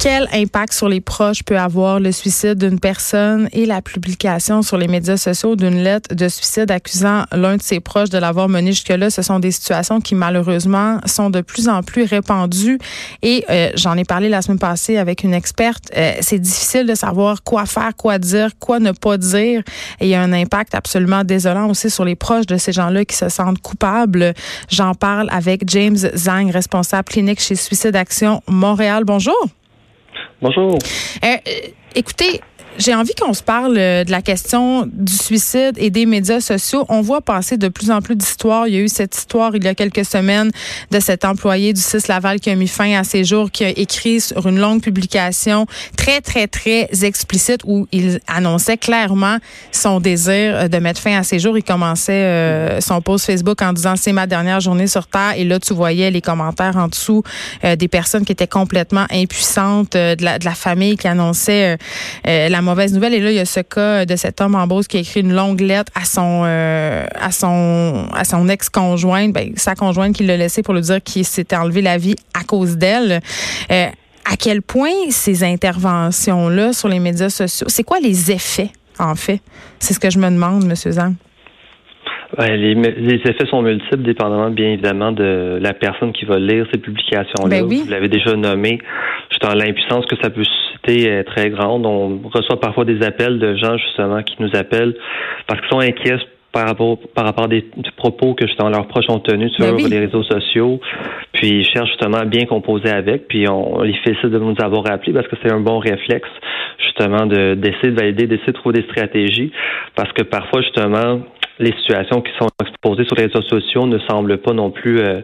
Quel impact sur les proches peut avoir le suicide d'une personne et la publication sur les médias sociaux d'une lettre de suicide accusant l'un de ses proches de l'avoir mené jusque-là? Ce sont des situations qui malheureusement sont de plus en plus répandues et euh, j'en ai parlé la semaine passée avec une experte. Euh, c'est difficile de savoir quoi faire, quoi dire, quoi ne pas dire et il y a un impact absolument désolant aussi sur les proches de ces gens-là qui se sentent coupables. J'en parle avec James Zang, responsable clinique chez Suicide Action Montréal. Bonjour. Bonjour. Euh, écoutez, j'ai envie qu'on se parle euh, de la question du suicide et des médias sociaux. On voit passer de plus en plus d'histoires. Il y a eu cette histoire il y a quelques semaines de cet employé du 6 Laval qui a mis fin à ses jours, qui a écrit sur une longue publication très, très, très explicite où il annonçait clairement son désir euh, de mettre fin à ses jours. Il commençait euh, son post Facebook en disant c'est ma dernière journée sur Terre. Et là, tu voyais les commentaires en dessous des personnes qui étaient complètement impuissantes, de, la, de la famille qui annonçait la mauvaise nouvelle. Et là, il y a ce cas de cet homme en Beauce qui a écrit une longue lettre à son euh, à son à son ex-conjointe, ben, sa conjointe qui l'a laissé pour lui dire qu'il s'était enlevé la vie à cause d'elle. Euh, à quel point ces interventions-là sur les médias sociaux, c'est quoi les effets, en fait? C'est ce que je me demande, M. Zang. les, les, effets sont multiples, dépendamment bien évidemment de la personne qui va lire ces publications-là. Ben oui. Vous l'avez déjà nommé, dans l'impuissance que ça peut très grande. On reçoit parfois des appels de gens justement qui nous appellent parce qu'ils sont inquiets par rapport par rapport à des, propos que justement leurs proches ont tenus sur Ben oui. les réseaux sociaux. Puis ils cherchent justement à bien composer avec. Puis on, les félicite de nous avoir appelés parce que c'est un bon réflexe justement de d'essayer de valider, d'essayer de trouver des stratégies. Parce que parfois justement les situations qui sont exposées sur les réseaux sociaux ne semblent pas non plus euh,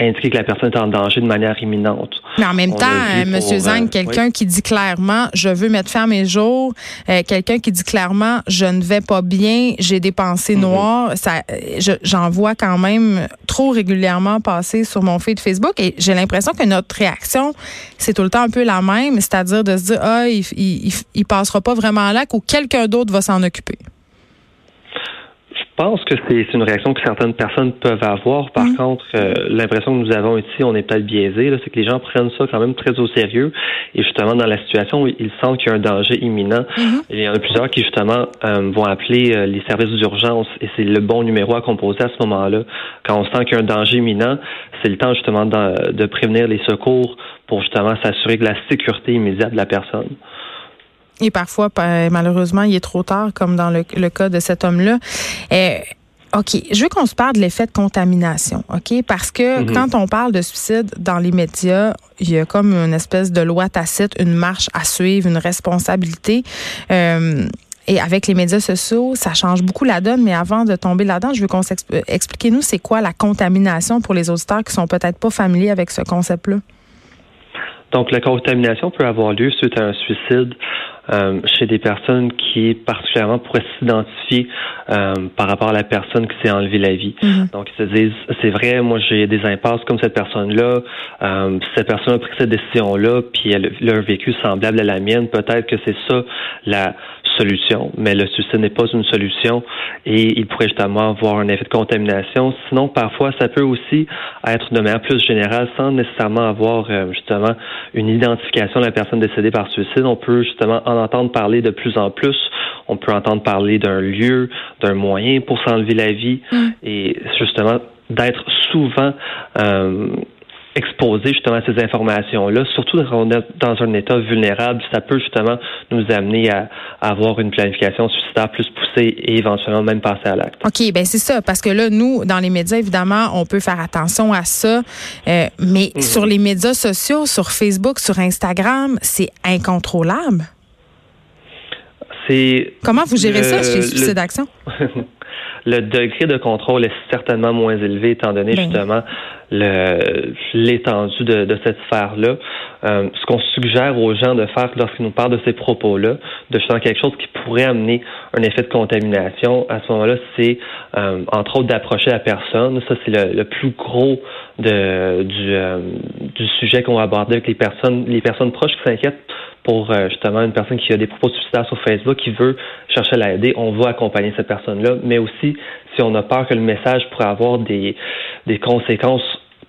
indiquer que la personne est en danger de manière imminente. Mais en même On temps, euh, M. Zang, euh, quelqu'un oui. qui dit clairement, je veux mettre fin à mes jours, euh, quelqu'un qui dit clairement, je ne vais pas bien, j'ai des pensées Mhm. noires, ça, je- j'en vois quand même trop régulièrement passer sur mon feed Facebook et j'ai l'impression que notre réaction, c'est tout le temps un peu la même, c'est-à-dire de se dire, ah, il, il, il- il passera pas vraiment à l'acte ou quelqu'un d'autre va s'en occuper. Je pense que c'est une réaction que certaines personnes peuvent avoir. Par contre, euh, l'impression que nous avons ici, on est peut-être biaisé, c'est que les gens prennent ça quand même très au sérieux. Et justement, dans la situation où ils sentent qu'il y a un danger imminent, il y en a plusieurs qui justement euh, vont appeler euh, les services d'urgence et c'est le bon numéro à composer à ce moment-là. Quand on sent qu'il y a un danger imminent, c'est le temps justement de, de prévenir les secours pour justement s'assurer de la sécurité immédiate de la personne. Et parfois, pa- malheureusement, il est trop tard, comme dans le, le cas de cet homme-là. Euh, OK, je veux qu'on se parle de l'effet de contamination, OK? Parce que Mhm. quand on parle de suicide dans les médias, il y a comme une espèce de loi tacite, une marche à suivre, une responsabilité. Euh, et avec les médias sociaux, ça change beaucoup la donne. Mais avant de tomber là-dedans, je veux qu'on s'explique. Expliquez-nous, c'est quoi la contamination pour les auditeurs qui sont peut-être pas familiers avec ce concept-là? Donc, la contamination peut avoir lieu suite à un suicide euh, chez des personnes qui, particulièrement, pourraient s'identifier euh, par rapport à la personne qui s'est enlevé la vie. Mhm. Donc, ils se disent, c'est vrai, moi, j'ai des impasses comme cette personne-là. Euh, cette personne a pris cette décision-là, puis elle, elle a un vécu semblable à la mienne. Peut-être que c'est ça la solution, mais le suicide n'est pas une solution et il pourrait justement avoir un effet de contamination. Sinon, parfois, ça peut aussi être de manière plus générale, sans nécessairement avoir euh, justement une identification de la personne décédée par suicide. On peut justement en entendre parler de plus en plus. On peut entendre parler d'un lieu, d'un moyen pour s'enlever la vie et justement d'être souvent euh, exposé justement à ces informations-là, surtout quand on est dans un état vulnérable, ça peut justement nous amener à, à avoir une planification suicidaire plus poussée et éventuellement même passer à l'acte. OK, ben c'est ça, parce que là, nous, dans les médias, évidemment, on peut faire attention à ça, euh, mais Mhm. sur les médias sociaux, sur Facebook, sur Instagram, c'est incontrôlable. C'est Comment vous gérez Le- ça chez le- Suicide Action? le degré de contrôle est certainement moins élevé étant donné Ben. justement l'étendue de, de, cette sphère-là. Euh, ce qu'on suggère aux gens de faire lorsqu'ils nous parlent de ces propos-là, de faire quelque chose qui pourrait amener un effet de contamination, à ce moment-là, c'est euh, entre autres d'approcher la personne. Ça, c'est le, le, plus gros de, du, euh, du sujet qu'on va aborder avec les personnes, les personnes proches qui s'inquiètent pour euh, justement une personne qui a des propos suicidaires sur Facebook, qui veut chercher à l'aider, on va accompagner cette personne-là. Mais aussi, si on a peur que le message pourrait avoir des, des conséquences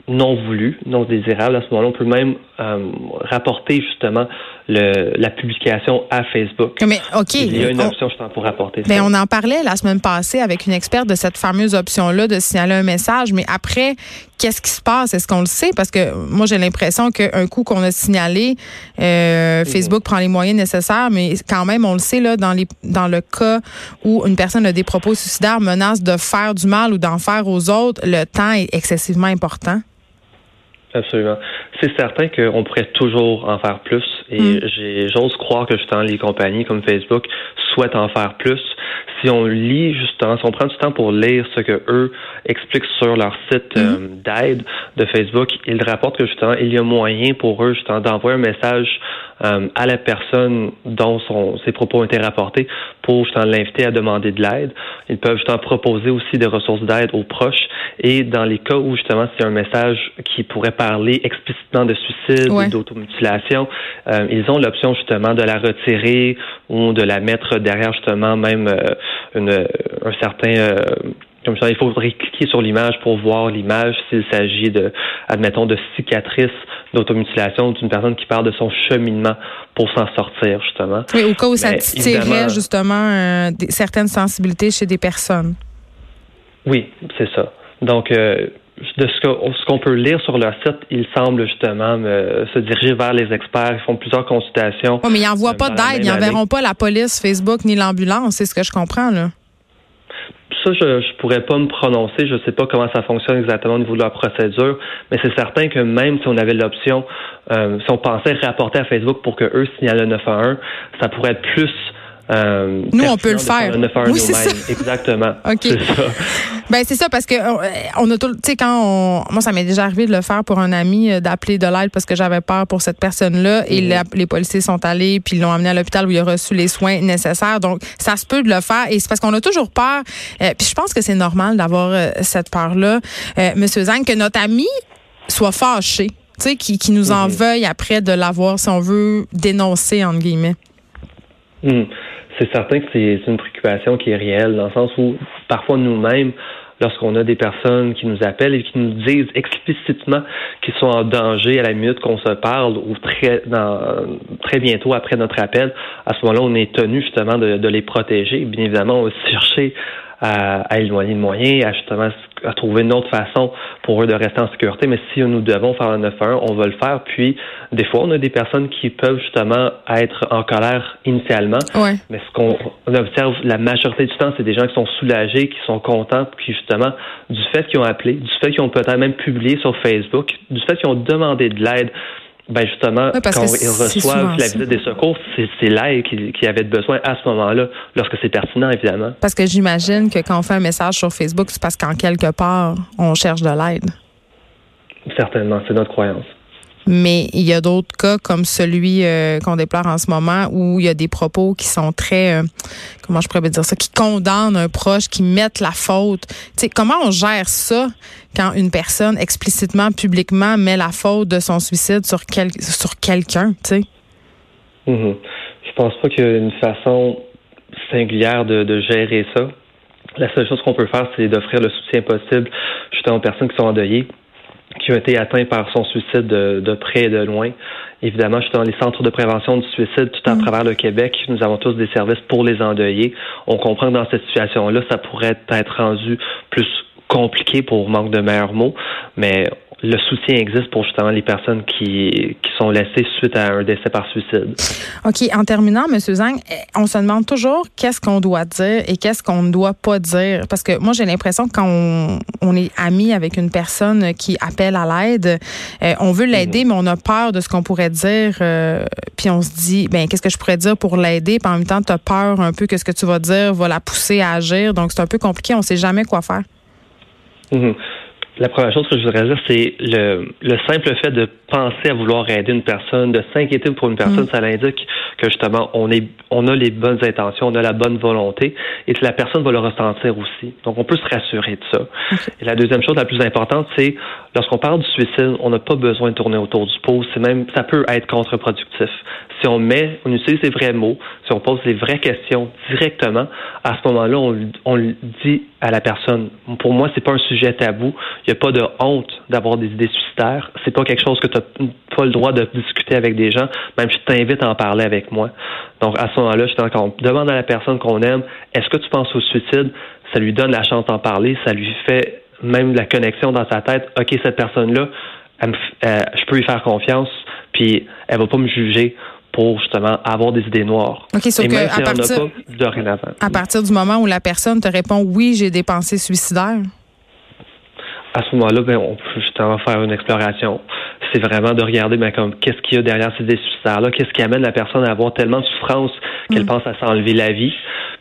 non voulues, non désirables, à ce moment-là, on peut même euh, rapporter justement le, la publication à Facebook. Mais OK. Il y a une option justement pour rapporter mais on en parlait la semaine passée avec une experte de cette fameuse option-là de signaler un message. Mais après, qu'est-ce qui se passe? Est-ce qu'on le sait? Parce que moi, j'ai l'impression qu'un coup qu'on a signalé, euh, mhm. Facebook prend les moyens nécessaires, mais quand même, on le sait, là, dans, les, dans le cas où une personne a des propos suicidaires, menace de faire du mal ou d'en faire aux autres, le temps est excessivement important. Absolument. C'est certain qu'on pourrait toujours en faire plus et mm. j'ose croire que justement les compagnies comme Facebook souhaitent en faire plus. Si on lit justement, si on prend du temps pour lire ce que eux expliquent sur leur site mm. euh, d'aide de Facebook, ils rapportent que justement il y a moyen pour eux justement d'envoyer un message euh, à la personne dont son, ses propos ont été rapportés pour justement l'inviter à demander de l'aide. Ils peuvent justement proposer aussi des ressources d'aide aux proches et dans les cas où justement c'est un message qui pourrait parler explicitement de suicide ou d'automutilation, euh, ils ont l'option justement de la retirer ou de la mettre derrière justement même euh, une, un certain euh, comme ça, il faudrait cliquer sur l'image pour voir l'image s'il s'agit de, admettons, de cicatrices d'automutilation d'une personne qui parle de son cheminement pour s'en sortir, justement. Oui, au cas où ça tirerait, justement, euh, certaines sensibilités chez des personnes. Oui, c'est ça. Donc, euh, de ce qu'on peut lire sur leur site, ils semblent justement euh, se diriger vers les experts. Ils font plusieurs consultations. Oui, mais ils n'envoient pas d'aide. Ils n'enverront pas la police, Facebook ni l'ambulance. C'est ce que je comprends, là ça, je ne pourrais pas me prononcer. Je ne sais pas comment ça fonctionne exactement au niveau de la procédure, mais c'est certain que même si on avait l'option, euh, si on pensait rapporter à Facebook pour que eux signalent le 911, ça pourrait être plus euh, Nous, on peut le faire. Oui, c'est ça. Exactement. OK. C'est ça. Ben, c'est ça parce que euh, on a tout, tu sais, quand on, moi, ça m'est déjà arrivé de le faire pour un ami, euh, d'appeler de l'aide parce que j'avais peur pour cette personne-là et mhm. les policiers sont allés puis ils l'ont amené à l'hôpital où il a reçu les soins nécessaires. Donc, ça se peut de le faire et c'est parce qu'on a toujours peur. puis je pense que c'est normal d'avoir cette peur-là. Monsieur Zang, que notre ami soit fâché, tu sais, qui, qui nous en mhm. veuille après de l'avoir, si on veut, dénoncer, entre guillemets. Mhm c'est certain que c'est une préoccupation qui est réelle, dans le sens où parfois nous-mêmes, lorsqu'on a des personnes qui nous appellent et qui nous disent explicitement qu'ils sont en danger à la minute qu'on se parle ou très, dans, très bientôt après notre appel, à ce moment-là, on est tenu justement de, de les protéger. Bien évidemment, on va chercher à, éloigner le moyen, à justement à trouver une autre façon pour eux de rester en sécurité. Mais si nous devons faire un 9-1, on va le faire. Puis, des fois, on a des personnes qui peuvent justement être en colère initialement. Mais ce qu'on observe la majorité du temps, c'est des gens qui sont soulagés, qui sont contents, qui justement, du fait qu'ils ont appelé, du fait qu'ils ont peut-être même publié sur Facebook, du fait qu'ils ont demandé de l'aide, ben justement, quand ils reçoivent la visite des secours, c'est l'aide qui, avait besoin à ce moment-là, lorsque c'est pertinent, évidemment. Parce que j'imagine que quand on fait un message sur Facebook, c'est parce qu'en quelque part, on cherche de l'aide. Certainement, c'est notre croyance. Mais il y a d'autres cas comme celui euh, qu'on déplore en ce moment où il y a des propos qui sont très, euh, comment je pourrais dire ça, qui condamnent un proche, qui mettent la faute. comment on gère ça quand une personne explicitement, publiquement met la faute de son suicide sur, quel, sur quelqu'un, tu sais? Mm-hmm. Je pense pas qu'il y a une façon singulière de, de gérer ça. La seule chose qu'on peut faire, c'est d'offrir le soutien possible justement aux personnes qui sont endeuillées qui ont été atteints par son suicide de, près et de loin. Évidemment, je suis dans les centres de prévention du suicide tout à mm. travers le Québec. Nous avons tous des services pour les endeuillés. On comprend que dans cette situation-là, ça pourrait être rendu plus compliqué pour manque de meilleurs mots, mais le soutien existe pour justement les personnes qui, qui sont laissées suite à un décès par suicide. OK. En terminant, M. Zang, eh, on se demande toujours qu'est-ce qu'on doit dire et qu'est-ce qu'on ne doit pas dire. Parce que moi, j'ai l'impression que quand on, est ami avec une personne qui appelle à l'aide, eh, on veut l'aider, mhm. mais on a peur de ce qu'on pourrait dire. Euh, puis on se dit, ben qu'est-ce que je pourrais dire pour l'aider? Puis en même temps, tu as peur un peu que ce que tu vas dire va la pousser à agir. Donc, c'est un peu compliqué. On ne sait jamais quoi faire. Mhm La première chose que je voudrais dire, c'est le, le simple fait de penser à vouloir aider une personne, de s'inquiéter pour une personne, mm. ça l'indique que justement on est on a les bonnes intentions, on a la bonne volonté et que la personne va le ressentir aussi. Donc on peut se rassurer de ça. Et la deuxième chose la plus importante, c'est lorsqu'on parle du suicide, on n'a pas besoin de tourner autour du pot. C'est même ça peut être contre-productif. Si on met, on utilise les vrais mots, si on pose les vraies questions directement, à ce moment-là, on, on le dit à la personne. Pour moi, c'est pas un sujet tabou. Il n'y a pas de honte d'avoir des idées suicidaires. C'est pas quelque chose que tu n'as pas le droit de discuter avec des gens. Même je t'invite à en parler avec moi. Donc, à ce moment-là, je on demande à la personne qu'on aime, est-ce que tu penses au suicide? Ça lui donne la chance d'en parler. Ça lui fait même la connexion dans sa tête. OK, cette personne-là, je peux lui faire confiance, puis elle va pas me juger pour justement avoir des idées noires. OK, sauf que à, partir, à partir du moment où la personne te répond oui, j'ai des pensées suicidaires. À ce moment-là, ben, on peut justement faire une exploration. C'est vraiment de regarder ben, comme qu'est-ce qu'il y a derrière ces suicidaires-là, qu'est-ce qui amène la personne à avoir tellement de souffrance qu'elle mm. pense à s'enlever la vie?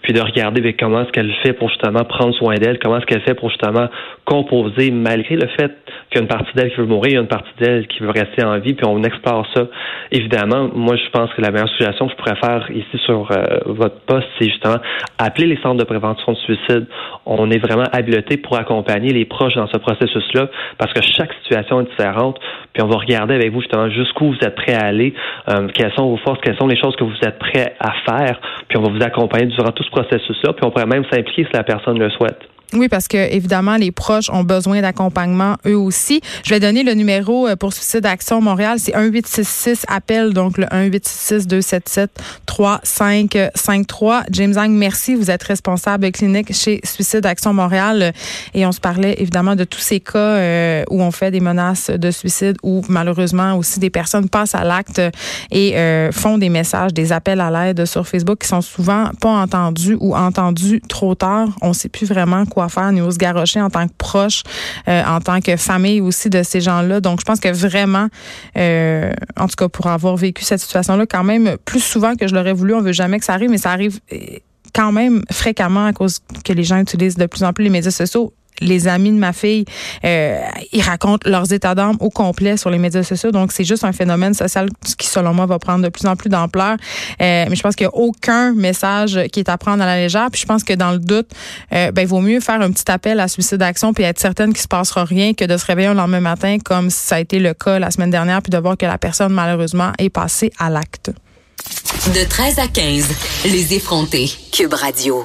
Puis de regarder ben, comment est-ce qu'elle fait pour justement prendre soin d'elle, comment est-ce qu'elle fait pour justement composer malgré le fait qu'il y a une partie d'elle qui veut mourir, il y a une partie d'elle qui veut rester en vie, puis on explore ça. Évidemment, moi je pense que la meilleure suggestion que je pourrais faire ici sur euh, votre poste, c'est justement appeler les centres de prévention de suicide. On est vraiment habilité pour accompagner les proches dans ce processus-là, parce que chaque situation est différente, puis on va regarder avec vous justement jusqu'où vous êtes prêt à aller, euh, quelles sont vos forces, quelles sont les choses que vous êtes prêt à faire, puis on va vous accompagner durant tout ce processus-là, puis on pourrait même s'impliquer si la personne le souhaite. Oui, parce que évidemment, les proches ont besoin d'accompagnement eux aussi. Je vais donner le numéro euh, pour Suicide Action Montréal. C'est 1866 appel, donc le 1866 277 3553. James Ang, merci. Vous êtes responsable clinique chez Suicide Action Montréal et on se parlait évidemment de tous ces cas euh, où on fait des menaces de suicide où malheureusement aussi des personnes passent à l'acte et euh, font des messages, des appels à l'aide sur Facebook qui sont souvent pas entendus ou entendus trop tard. On sait plus vraiment quoi faire, nous se garrocher en tant que proche, euh, en tant que famille aussi de ces gens-là. Donc, je pense que vraiment, euh, en tout cas, pour avoir vécu cette situation-là, quand même, plus souvent que je l'aurais voulu, on veut jamais que ça arrive, mais ça arrive euh, quand même fréquemment à cause que les gens utilisent de plus en plus les médias sociaux les amis de ma fille, euh, ils racontent leurs états d'âme au complet sur les médias sociaux. Donc, c'est juste un phénomène social qui, selon moi, va prendre de plus en plus d'ampleur. Euh, mais je pense qu'il n'y a aucun message qui est à prendre à la légère. Puis je pense que dans le doute, euh, ben, il vaut mieux faire un petit appel à suicide d'action puis être certaine qu'il se passera rien que de se réveiller le lendemain matin, comme ça a été le cas la semaine dernière, puis de voir que la personne, malheureusement, est passée à l'acte. De 13 à 15, les effrontés. Cube Radio.